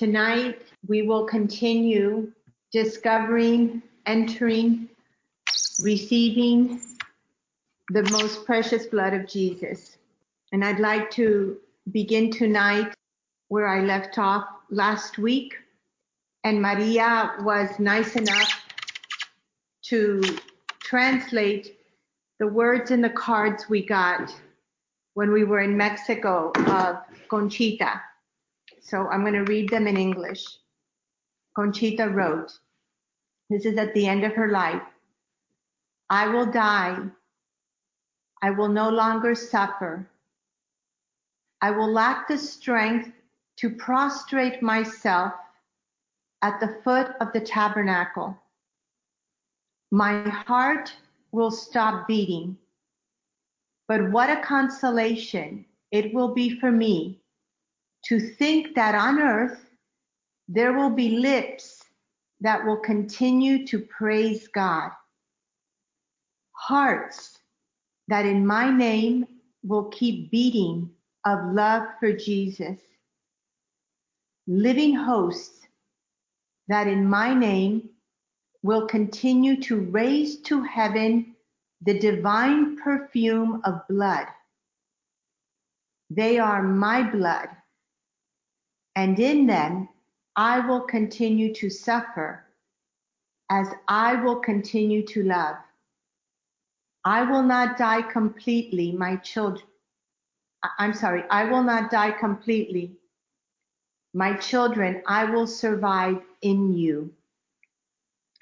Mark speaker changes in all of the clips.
Speaker 1: Tonight, we will continue discovering, entering, receiving the most precious blood of Jesus. And I'd like to begin tonight where I left off last week. And Maria was nice enough to translate the words in the cards we got when we were in Mexico of Conchita. So I'm going to read them in English. Conchita wrote, this is at the end of her life. I will die. I will no longer suffer. I will lack the strength to prostrate myself at the foot of the tabernacle. My heart will stop beating. But what a consolation it will be for me to think that on earth there will be lips that will continue to praise God, hearts that in my name will keep beating of love for Jesus, living hosts that in my name will continue to raise to heaven the divine perfume of blood. They are my blood, and in them I will continue to suffer as I will continue to love. I will not die completely, my children. I'm sorry, I will not die completely. My children, I will survive in you.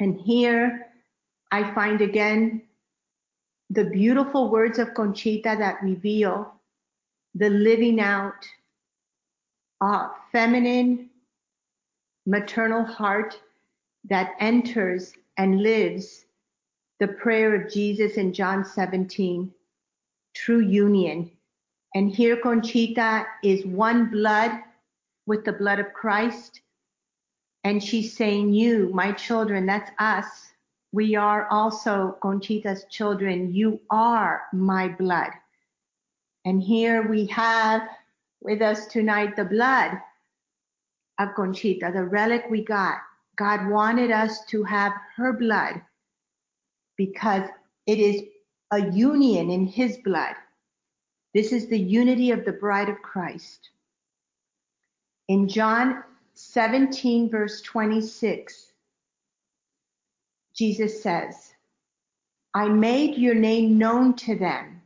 Speaker 1: And here I find again the beautiful words of Conchita that reveal the living out uh, feminine maternal heart that enters and lives the prayer of Jesus in John 17, true union. And here Conchita is one blood with the blood of Christ. And she's saying, You, my children, that's us. We are also Conchita's children. You are my blood. And here we have with us tonight the blood of Conchita, the relic we got. God wanted us to have her blood because it is a union in his blood. This is the unity of the bride of Christ. In John 17, verse 26, Jesus says, I made your name known to them,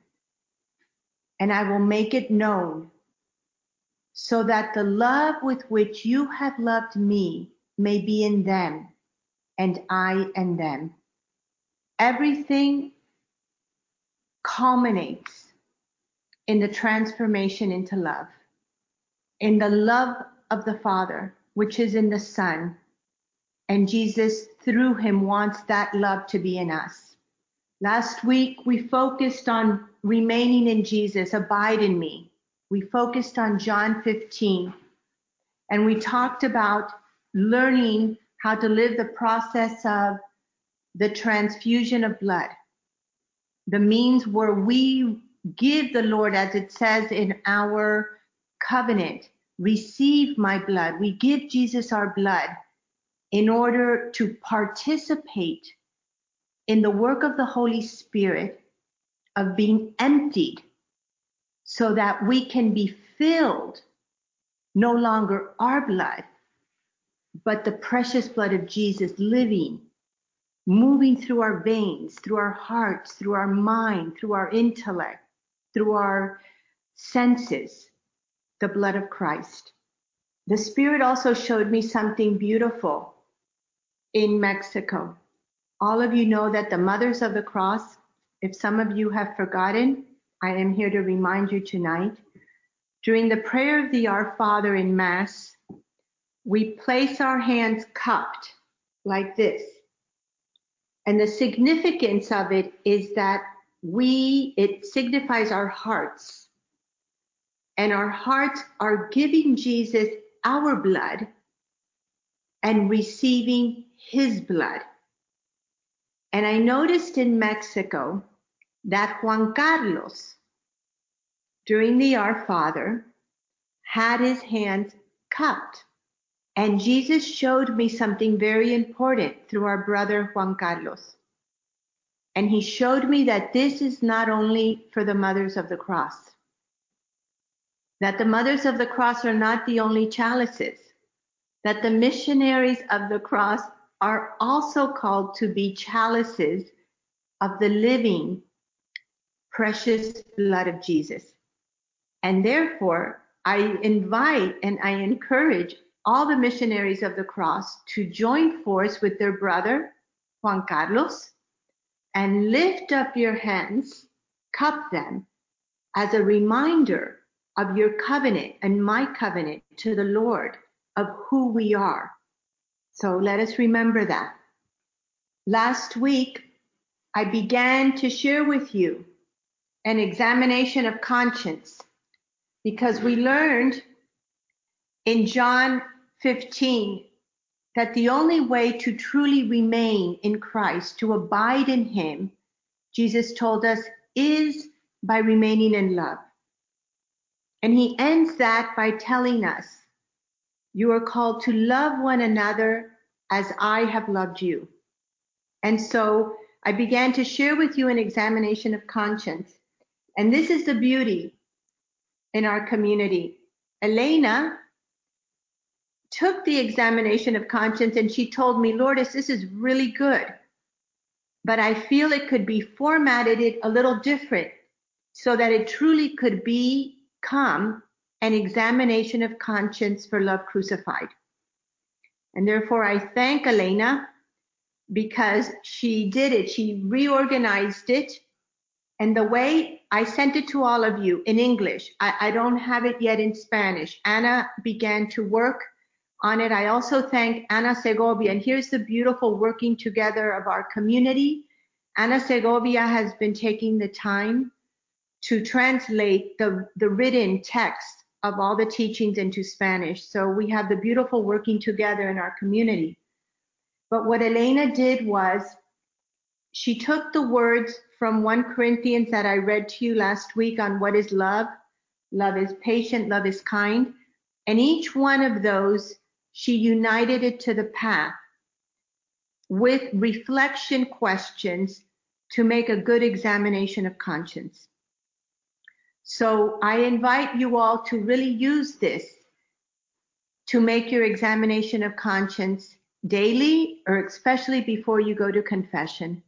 Speaker 1: and I will make it known so that the love with which you have loved me may be in them and I in them. Everything culminates in the transformation into love, in the love of the Father, which is in the Son. And Jesus, through him, wants that love to be in us. Last week, we focused on remaining in Jesus, abide in me we focused on John 15 and we talked about learning how to live the process of the transfusion of blood. The means where we give the Lord, as it says in our covenant, receive my blood. We give Jesus our blood in order to participate in the work of the Holy Spirit of being emptied so that we can be filled no longer our blood, but the precious blood of Jesus living, moving through our veins, through our hearts, through our mind, through our intellect, through our senses, the blood of Christ. The Spirit also showed me something beautiful in Mexico. All of you know that the Mothers of the Cross, if some of you have forgotten, I am here to remind you tonight. During the prayer of the Our Father in Mass, we place our hands cupped like this. And the significance of it is that we, it signifies our hearts. And our hearts are giving Jesus our blood and receiving his blood. And I noticed in Mexico that Juan Carlos, during the Our Father, had his hands cupped And Jesus showed me something very important through our brother Juan Carlos. And he showed me that this is not only for the mothers of the cross, that the mothers of the cross are not the only chalices, that the missionaries of the cross are also called to be chalices of the living, precious blood of Jesus. And therefore, I invite and I encourage all the missionaries of the cross to join force with their brother, Juan Carlos, and lift up your hands, cup them as a reminder of your covenant and my covenant to the Lord of who we are. So let us remember that. Last week, I began to share with you an examination of conscience because we learned in John 15 that the only way to truly remain in Christ, to abide in Him, Jesus told us, is by remaining in love. And He ends that by telling us, You are called to love one another as I have loved you. And so I began to share with you an examination of conscience. And this is the beauty in our community. Elena took the examination of conscience and she told me, Lourdes, this is really good, but I feel it could be formatted a little different so that it truly could become an examination of conscience for love crucified. And therefore, I thank Elena because she did it. She reorganized it. And the way I sent it to all of you in English, I, I don't have it yet in Spanish. Anna began to work on it. I also thank Ana Segovia. And here's the beautiful working together of our community. Ana Segovia has been taking the time to translate the, the written text of all the teachings into Spanish. So we have the beautiful working together in our community. But what Elena did was she took the words from 1 Corinthians that I read to you last week on what is love. Love is patient, love is kind. And each one of those she united it to the path with reflection questions to make a good examination of conscience. So I invite you all to really use this to make your examination of conscience daily or especially before you go to confession.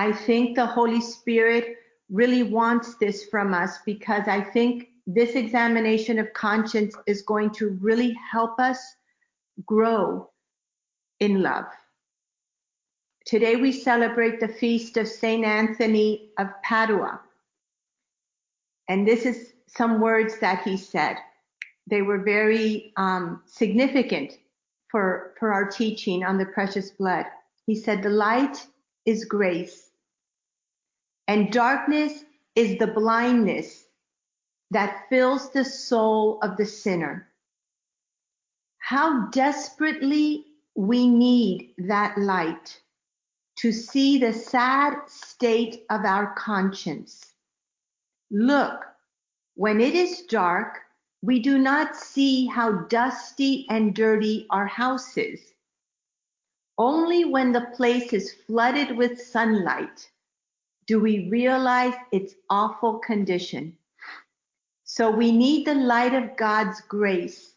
Speaker 1: I think the Holy Spirit really wants this from us because I think this examination of conscience is going to really help us grow in love. Today we celebrate the feast of St. Anthony of Padua. And this is some words that he said. They were very um, significant for, for our teaching on the precious blood. He said, The light is grace, and darkness is the blindness that fills the soul of the sinner. How desperately we need that light to see the sad state of our conscience. Look, when it is dark, we do not see how dusty and dirty our house is. Only when the place is flooded with sunlight do we realize its awful condition. So we need the light of God's grace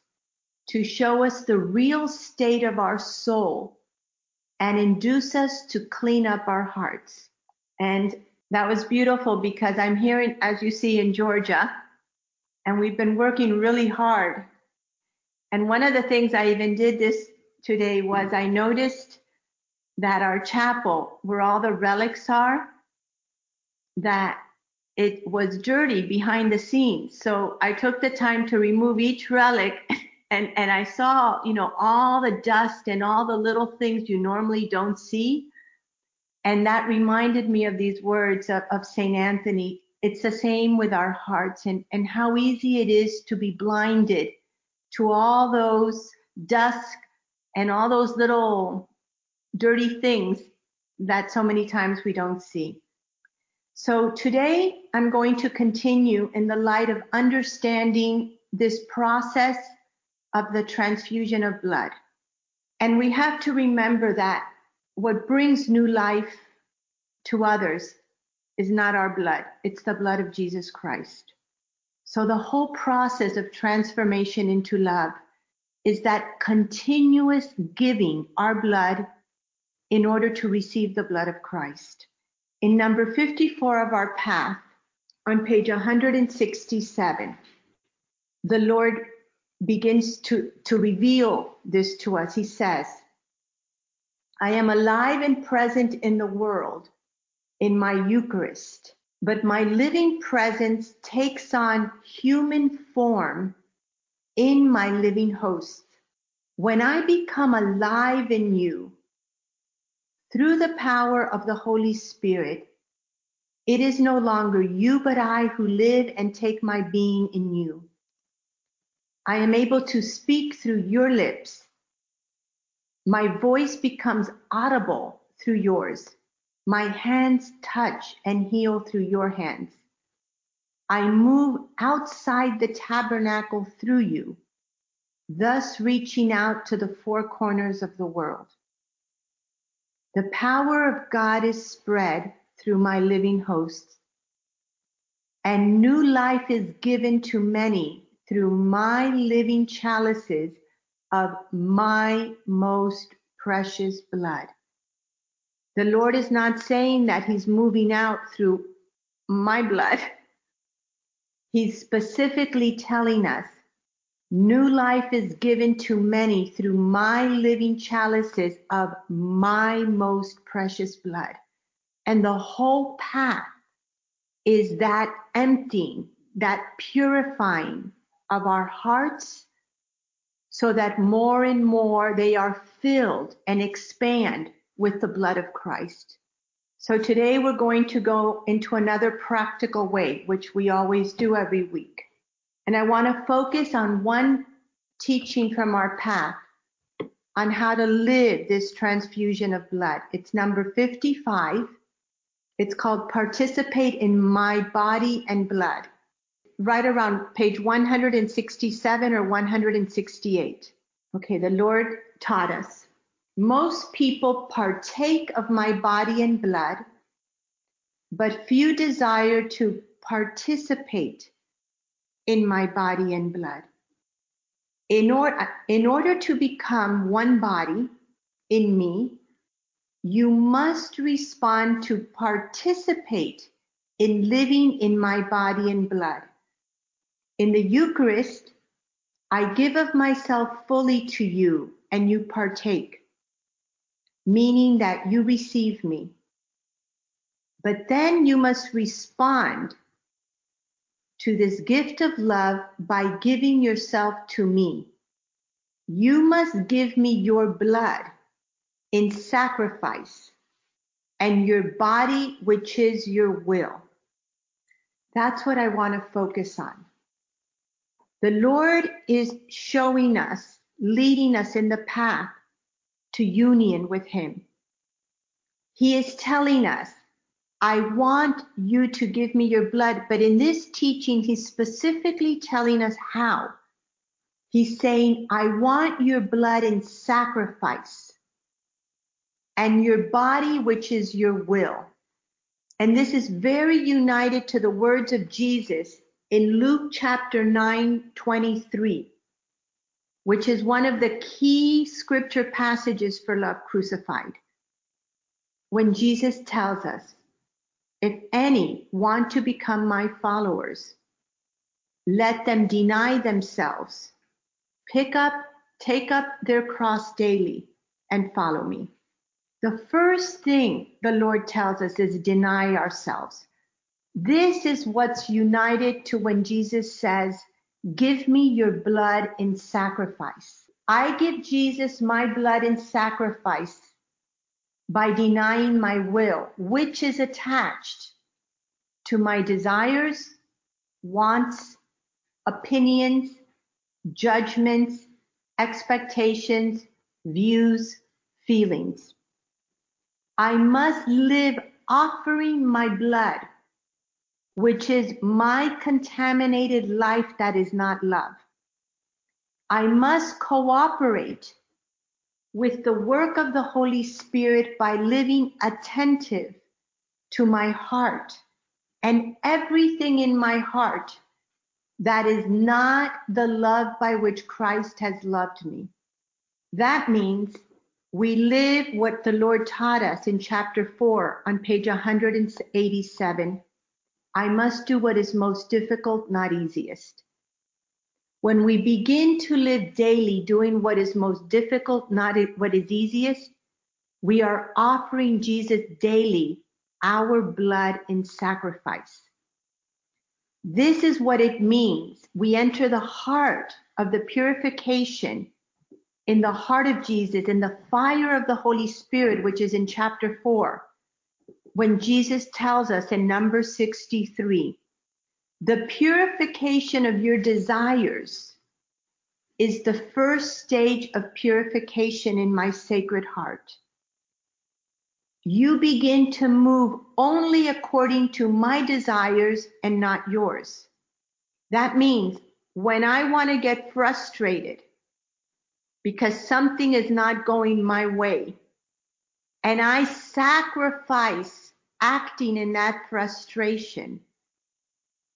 Speaker 1: to show us the real state of our soul and induce us to clean up our hearts. And that was beautiful because I'm here, in, as you see, in Georgia, and we've been working really hard. And one of the things I even did this today was I noticed that our chapel, where all the relics are, that it was dirty behind the scenes. So I took the time to remove each relic and, and I saw, you know, all the dust and all the little things you normally don't see. And that reminded me of these words of, of St. Anthony. It's the same with our hearts and, and how easy it is to be blinded to all those dust and all those little dirty things that so many times we don't see. So today I'm going to continue in the light of understanding this process of the transfusion of blood. And we have to remember that what brings new life to others is not our blood, it's the blood of Jesus Christ. So the whole process of transformation into love is that continuous giving our blood in order to receive the blood of Christ. In number 54 of our path, on page 167, the Lord begins to, to reveal this to us. He says, I am alive and present in the world in my Eucharist, but my living presence takes on human form in my living hosts. When I become alive in you through the power of the Holy Spirit, it is no longer you but I who live and take my being in you. I am able to speak through your lips. My voice becomes audible through yours. My hands touch and heal through your hands. I move outside the tabernacle through you, thus reaching out to the four corners of the world. The power of God is spread through my living hosts, and new life is given to many through my living chalices of my most precious blood. The Lord is not saying that He's moving out through my blood. He's specifically telling us new life is given to many through my living chalices of my most precious blood. And the whole path is that emptying, that purifying of our hearts so that more and more they are filled and expand with the blood of Christ. So today we're going to go into another practical way, which we always do every week. And I want to focus on one teaching from our path on how to live this transfusion of blood. It's number 55. It's called Participate in My Body and Blood right around page 167 or 168. Okay, the Lord taught us. Most people partake of my body and blood, but few desire to participate in my body and blood. In, or, in order to become one body in me, you must respond to participate in living in my body and blood. In the Eucharist, I give of myself fully to you and you partake, meaning that you receive me. But then you must respond to this gift of love by giving yourself to me. You must give me your blood in sacrifice and your body, which is your will. That's what I want to focus on. The Lord is showing us, leading us in the path to union with Him. He is telling us, I want you to give me your blood. But in this teaching, He's specifically telling us how. He's saying, I want your blood in sacrifice and your body, which is your will. And this is very united to the words of Jesus in Luke chapter 9, 23, which is one of the key scripture passages for love crucified, when Jesus tells us, if any want to become my followers, let them deny themselves, pick up, take up their cross daily, and follow me. The first thing the Lord tells us is deny ourselves. This is what's united to when Jesus says, Give me your blood in sacrifice. I give Jesus my blood in sacrifice by denying my will, which is attached to my desires, wants, opinions, judgments, expectations, views, feelings. I must live offering my blood which is my contaminated life that is not love. I must cooperate with the work of the Holy Spirit by living attentive to my heart and everything in my heart that is not the love by which Christ has loved me. That means we live what the Lord taught us in chapter 4 on page 187. I must do what is most difficult, not easiest. When we begin to live daily doing what is most difficult, not what is easiest, we are offering Jesus daily our blood in sacrifice. This is what it means. We enter the heart of the purification in the heart of Jesus, in the fire of the Holy Spirit, which is in chapter 4, when Jesus tells us in number 63, the purification of your desires is the first stage of purification in my sacred heart. You begin to move only according to my desires and not yours. That means when I want to get frustrated because something is not going my way, and I sacrifice acting in that frustration,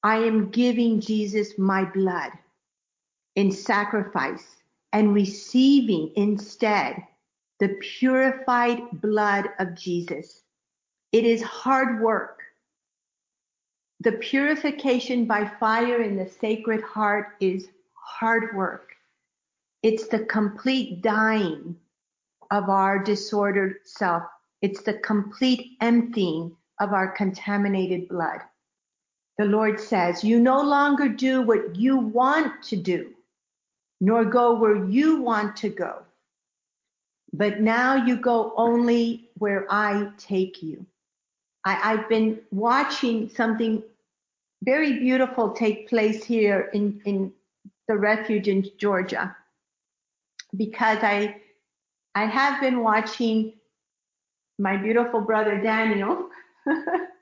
Speaker 1: I am giving Jesus my blood in sacrifice and receiving instead the purified blood of Jesus. It is hard work. The purification by fire in the sacred heart is hard work. It's the complete dying of our disordered self. It's the complete emptying of our contaminated blood. The Lord says, You no longer do what you want to do, nor go where you want to go but now you go only where I take you. I, have been watching something very beautiful take place here in, in the refuge in Georgia because I I have been watching my beautiful brother Daniel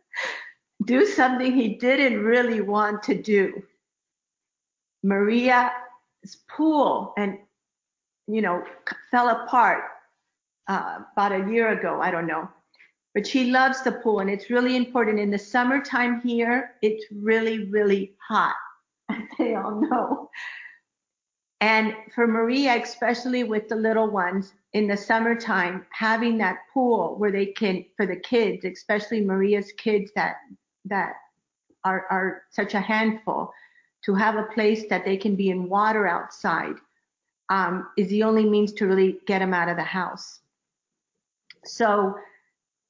Speaker 1: do something he didn't really want to do. Maria's pool and you know fell apart uh, about a year ago, I don't know. But she loves the pool and it's really important. In the summertime here, it's really, really hot, they all know. And for Maria, especially with the little ones in the summertime, having that pool where they can, for the kids, especially Maria's kids that, that are, are such a handful, to have a place that they can be in water outside um, is the only means to really get them out of the house. So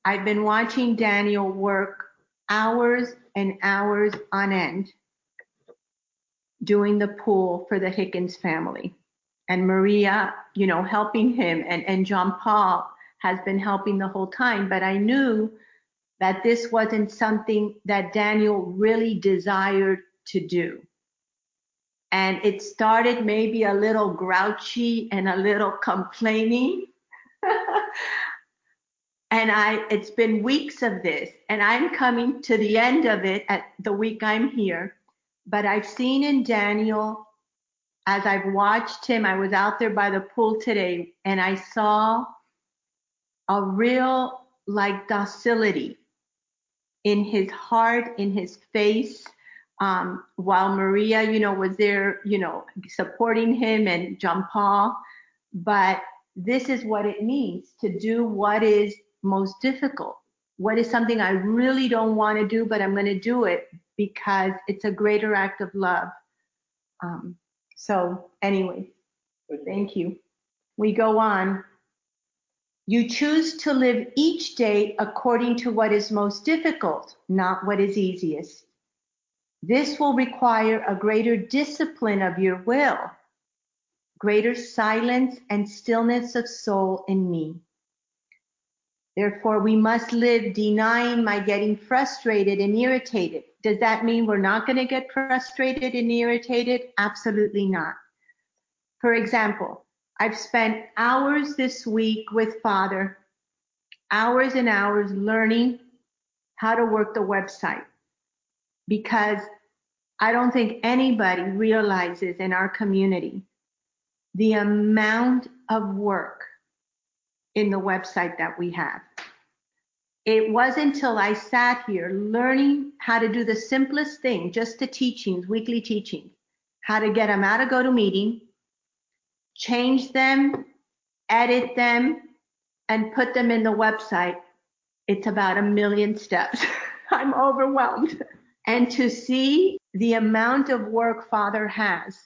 Speaker 1: I've been watching Daniel work hours and hours on end doing the pool for the Higgins family. And Maria, you know, helping him and, and John Paul has been helping the whole time. But I knew that this wasn't something that Daniel really desired to do. And it started maybe a little grouchy and a little complaining. and I it's been weeks of this and I'm coming to the end of it at the week I'm here but I've seen in Daniel as I've watched him I was out there by the pool today and I saw a real like docility in his heart in his face um, while Maria you know was there you know supporting him and John Paul but this is what it means to do what is most difficult? What is something I really don't want to do, but I'm going to do it because it's a greater act of love. Um, so, anyway, thank you. We go on. You choose to live each day according to what is most difficult, not what is easiest. This will require a greater discipline of your will, greater silence and stillness of soul in me. Therefore, we must live denying my getting frustrated and irritated. Does that mean we're not going to get frustrated and irritated? Absolutely not. For example, I've spent hours this week with Father, hours and hours learning how to work the website because I don't think anybody realizes in our community the amount of work in the website that we have. It wasn't until I sat here learning how to do the simplest thing, just the teachings, weekly teachings, how to get them out of GoToMeeting, change them, edit them, and put them in the website. It's about a million steps. I'm overwhelmed. And to see the amount of work Father has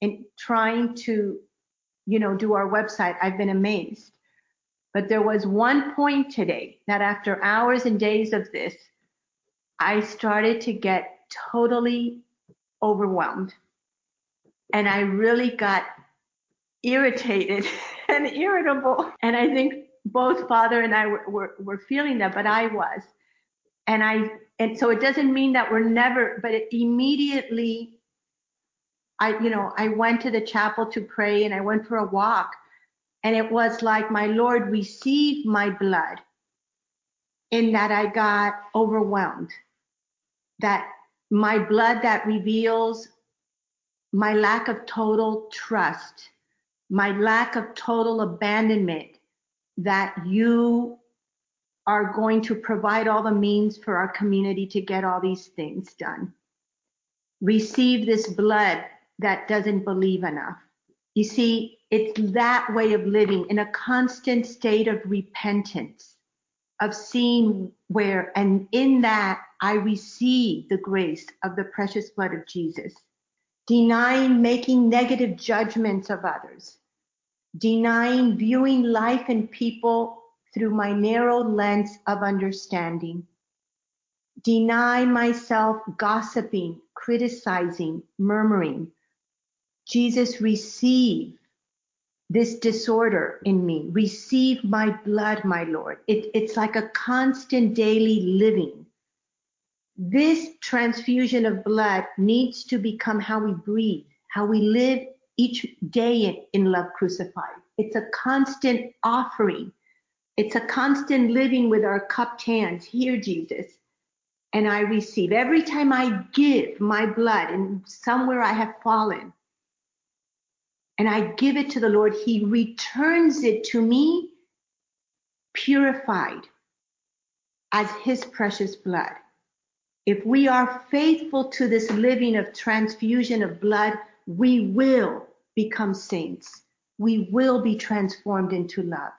Speaker 1: in trying to, you know, do our website, I've been amazed. But there was one point today that after hours and days of this, I started to get totally overwhelmed. And I really got irritated and irritable. And I think both father and I were, were, were feeling that, but I was. And I, and so it doesn't mean that we're never, but it immediately, I, you know, I went to the chapel to pray and I went for a walk and it was like my Lord receive my blood in that I got overwhelmed. That my blood that reveals my lack of total trust, my lack of total abandonment that you are going to provide all the means for our community to get all these things done. Receive this blood that doesn't believe enough. You see, it's that way of living in a constant state of repentance, of seeing where, and in that I receive the grace of the precious blood of Jesus. Denying making negative judgments of others, denying viewing life and people through my narrow lens of understanding. Deny myself gossiping, criticizing, murmuring. Jesus, receive this disorder in me. Receive my blood, my Lord. It, it's like a constant daily living. This transfusion of blood needs to become how we breathe, how we live each day in, love crucified. It's a constant offering. It's a constant living with our cupped hands. Here, Jesus. And I receive. Every time I give my blood and somewhere I have fallen, and I give it to the Lord, He returns it to me purified as His precious blood. If we are faithful to this living of transfusion of blood, we will become saints. We will be transformed into love.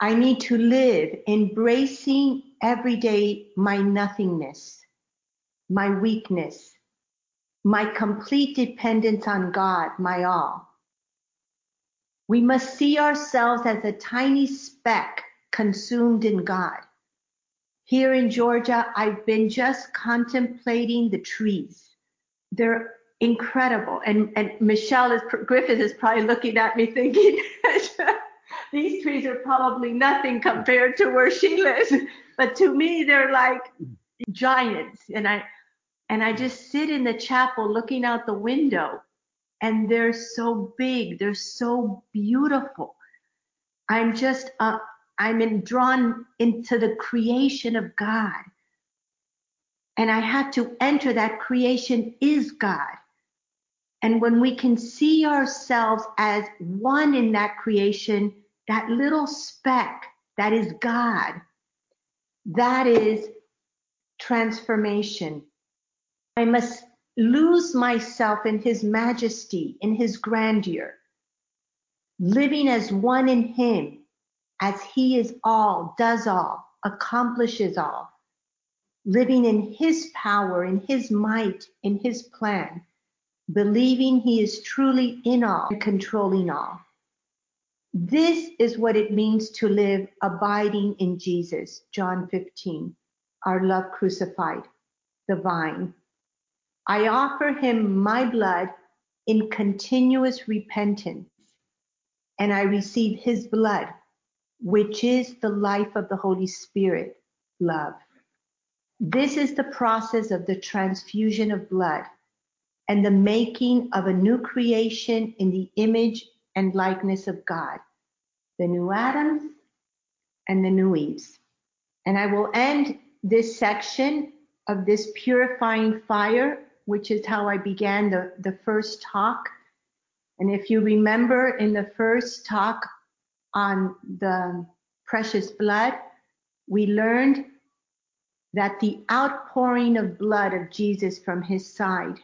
Speaker 1: I need to live embracing every day my nothingness, my weakness, my complete dependence on God, my all. We must see ourselves as a tiny speck consumed in God. Here in Georgia, I've been just contemplating the trees. They're incredible. And, and Michelle is, Griffith is probably looking at me thinking, these trees are probably nothing compared to where she lives. But to me, they're like giants. And I, and I just sit in the chapel looking out the window and they're so big. They're so beautiful. I'm just, uh, I'm in, drawn into the creation of God. And I have to enter that creation is God. And when we can see ourselves as one in that creation, that little speck that is God, that is transformation. I must lose myself in his majesty, in his grandeur, living as one in him, as he is all, does all, accomplishes all, living in his power, in his might, in his plan, believing he is truly in all and controlling all. This is what it means to live abiding in Jesus, John 15, our love crucified, the vine. I offer him my blood in continuous repentance, and I receive his blood, which is the life of the Holy Spirit, love. This is the process of the transfusion of blood and the making of a new creation in the image and likeness of God, the new Adams and the new Eves. And I will end this section of this purifying fire which is how I began the, the first talk, And if you remember in the first talk on the precious blood, we learned that the outpouring of blood of Jesus from his side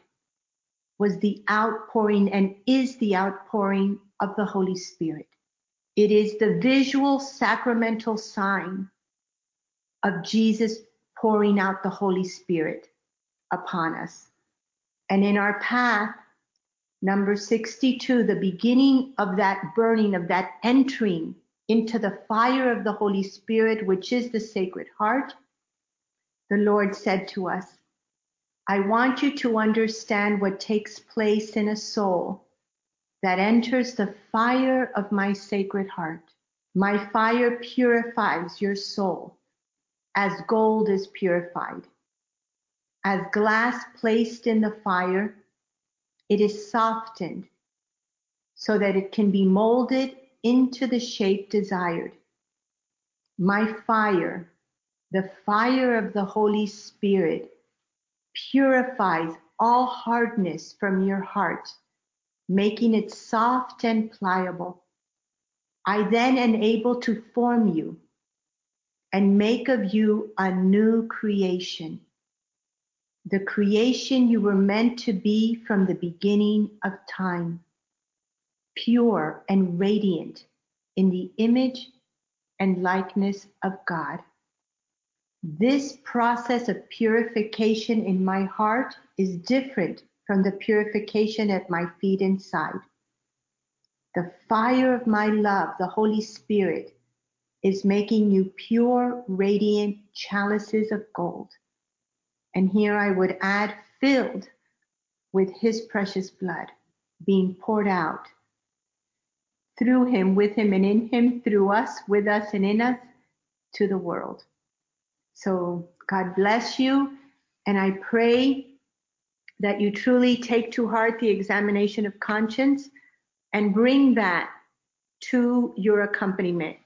Speaker 1: was the outpouring and is the outpouring of the Holy Spirit. It is the visual sacramental sign of Jesus pouring out the Holy Spirit upon us. And in our path, number 62, the beginning of that burning, of that entering into the fire of the Holy Spirit, which is the Sacred Heart, the Lord said to us, I want you to understand what takes place in a soul that enters the fire of my Sacred Heart. My fire purifies your soul as gold is purified. As glass placed in the fire, it is softened so that it can be molded into the shape desired. My fire, the fire of the Holy Spirit, purifies all hardness from your heart, making it soft and pliable. I then am able to form you and make of you a new creation, the creation you were meant to be from the beginning of time, pure and radiant in the image and likeness of God. This process of purification in my heart is different from the purification at my feet inside. The fire of my love, the Holy Spirit, is making you pure, radiant chalices of gold. And here I would add filled with his precious blood being poured out through him, with him, and in him, through us, with us, and in us to the world. So God bless you. And I pray that you truly take to heart the examination of conscience and bring that to your accompaniment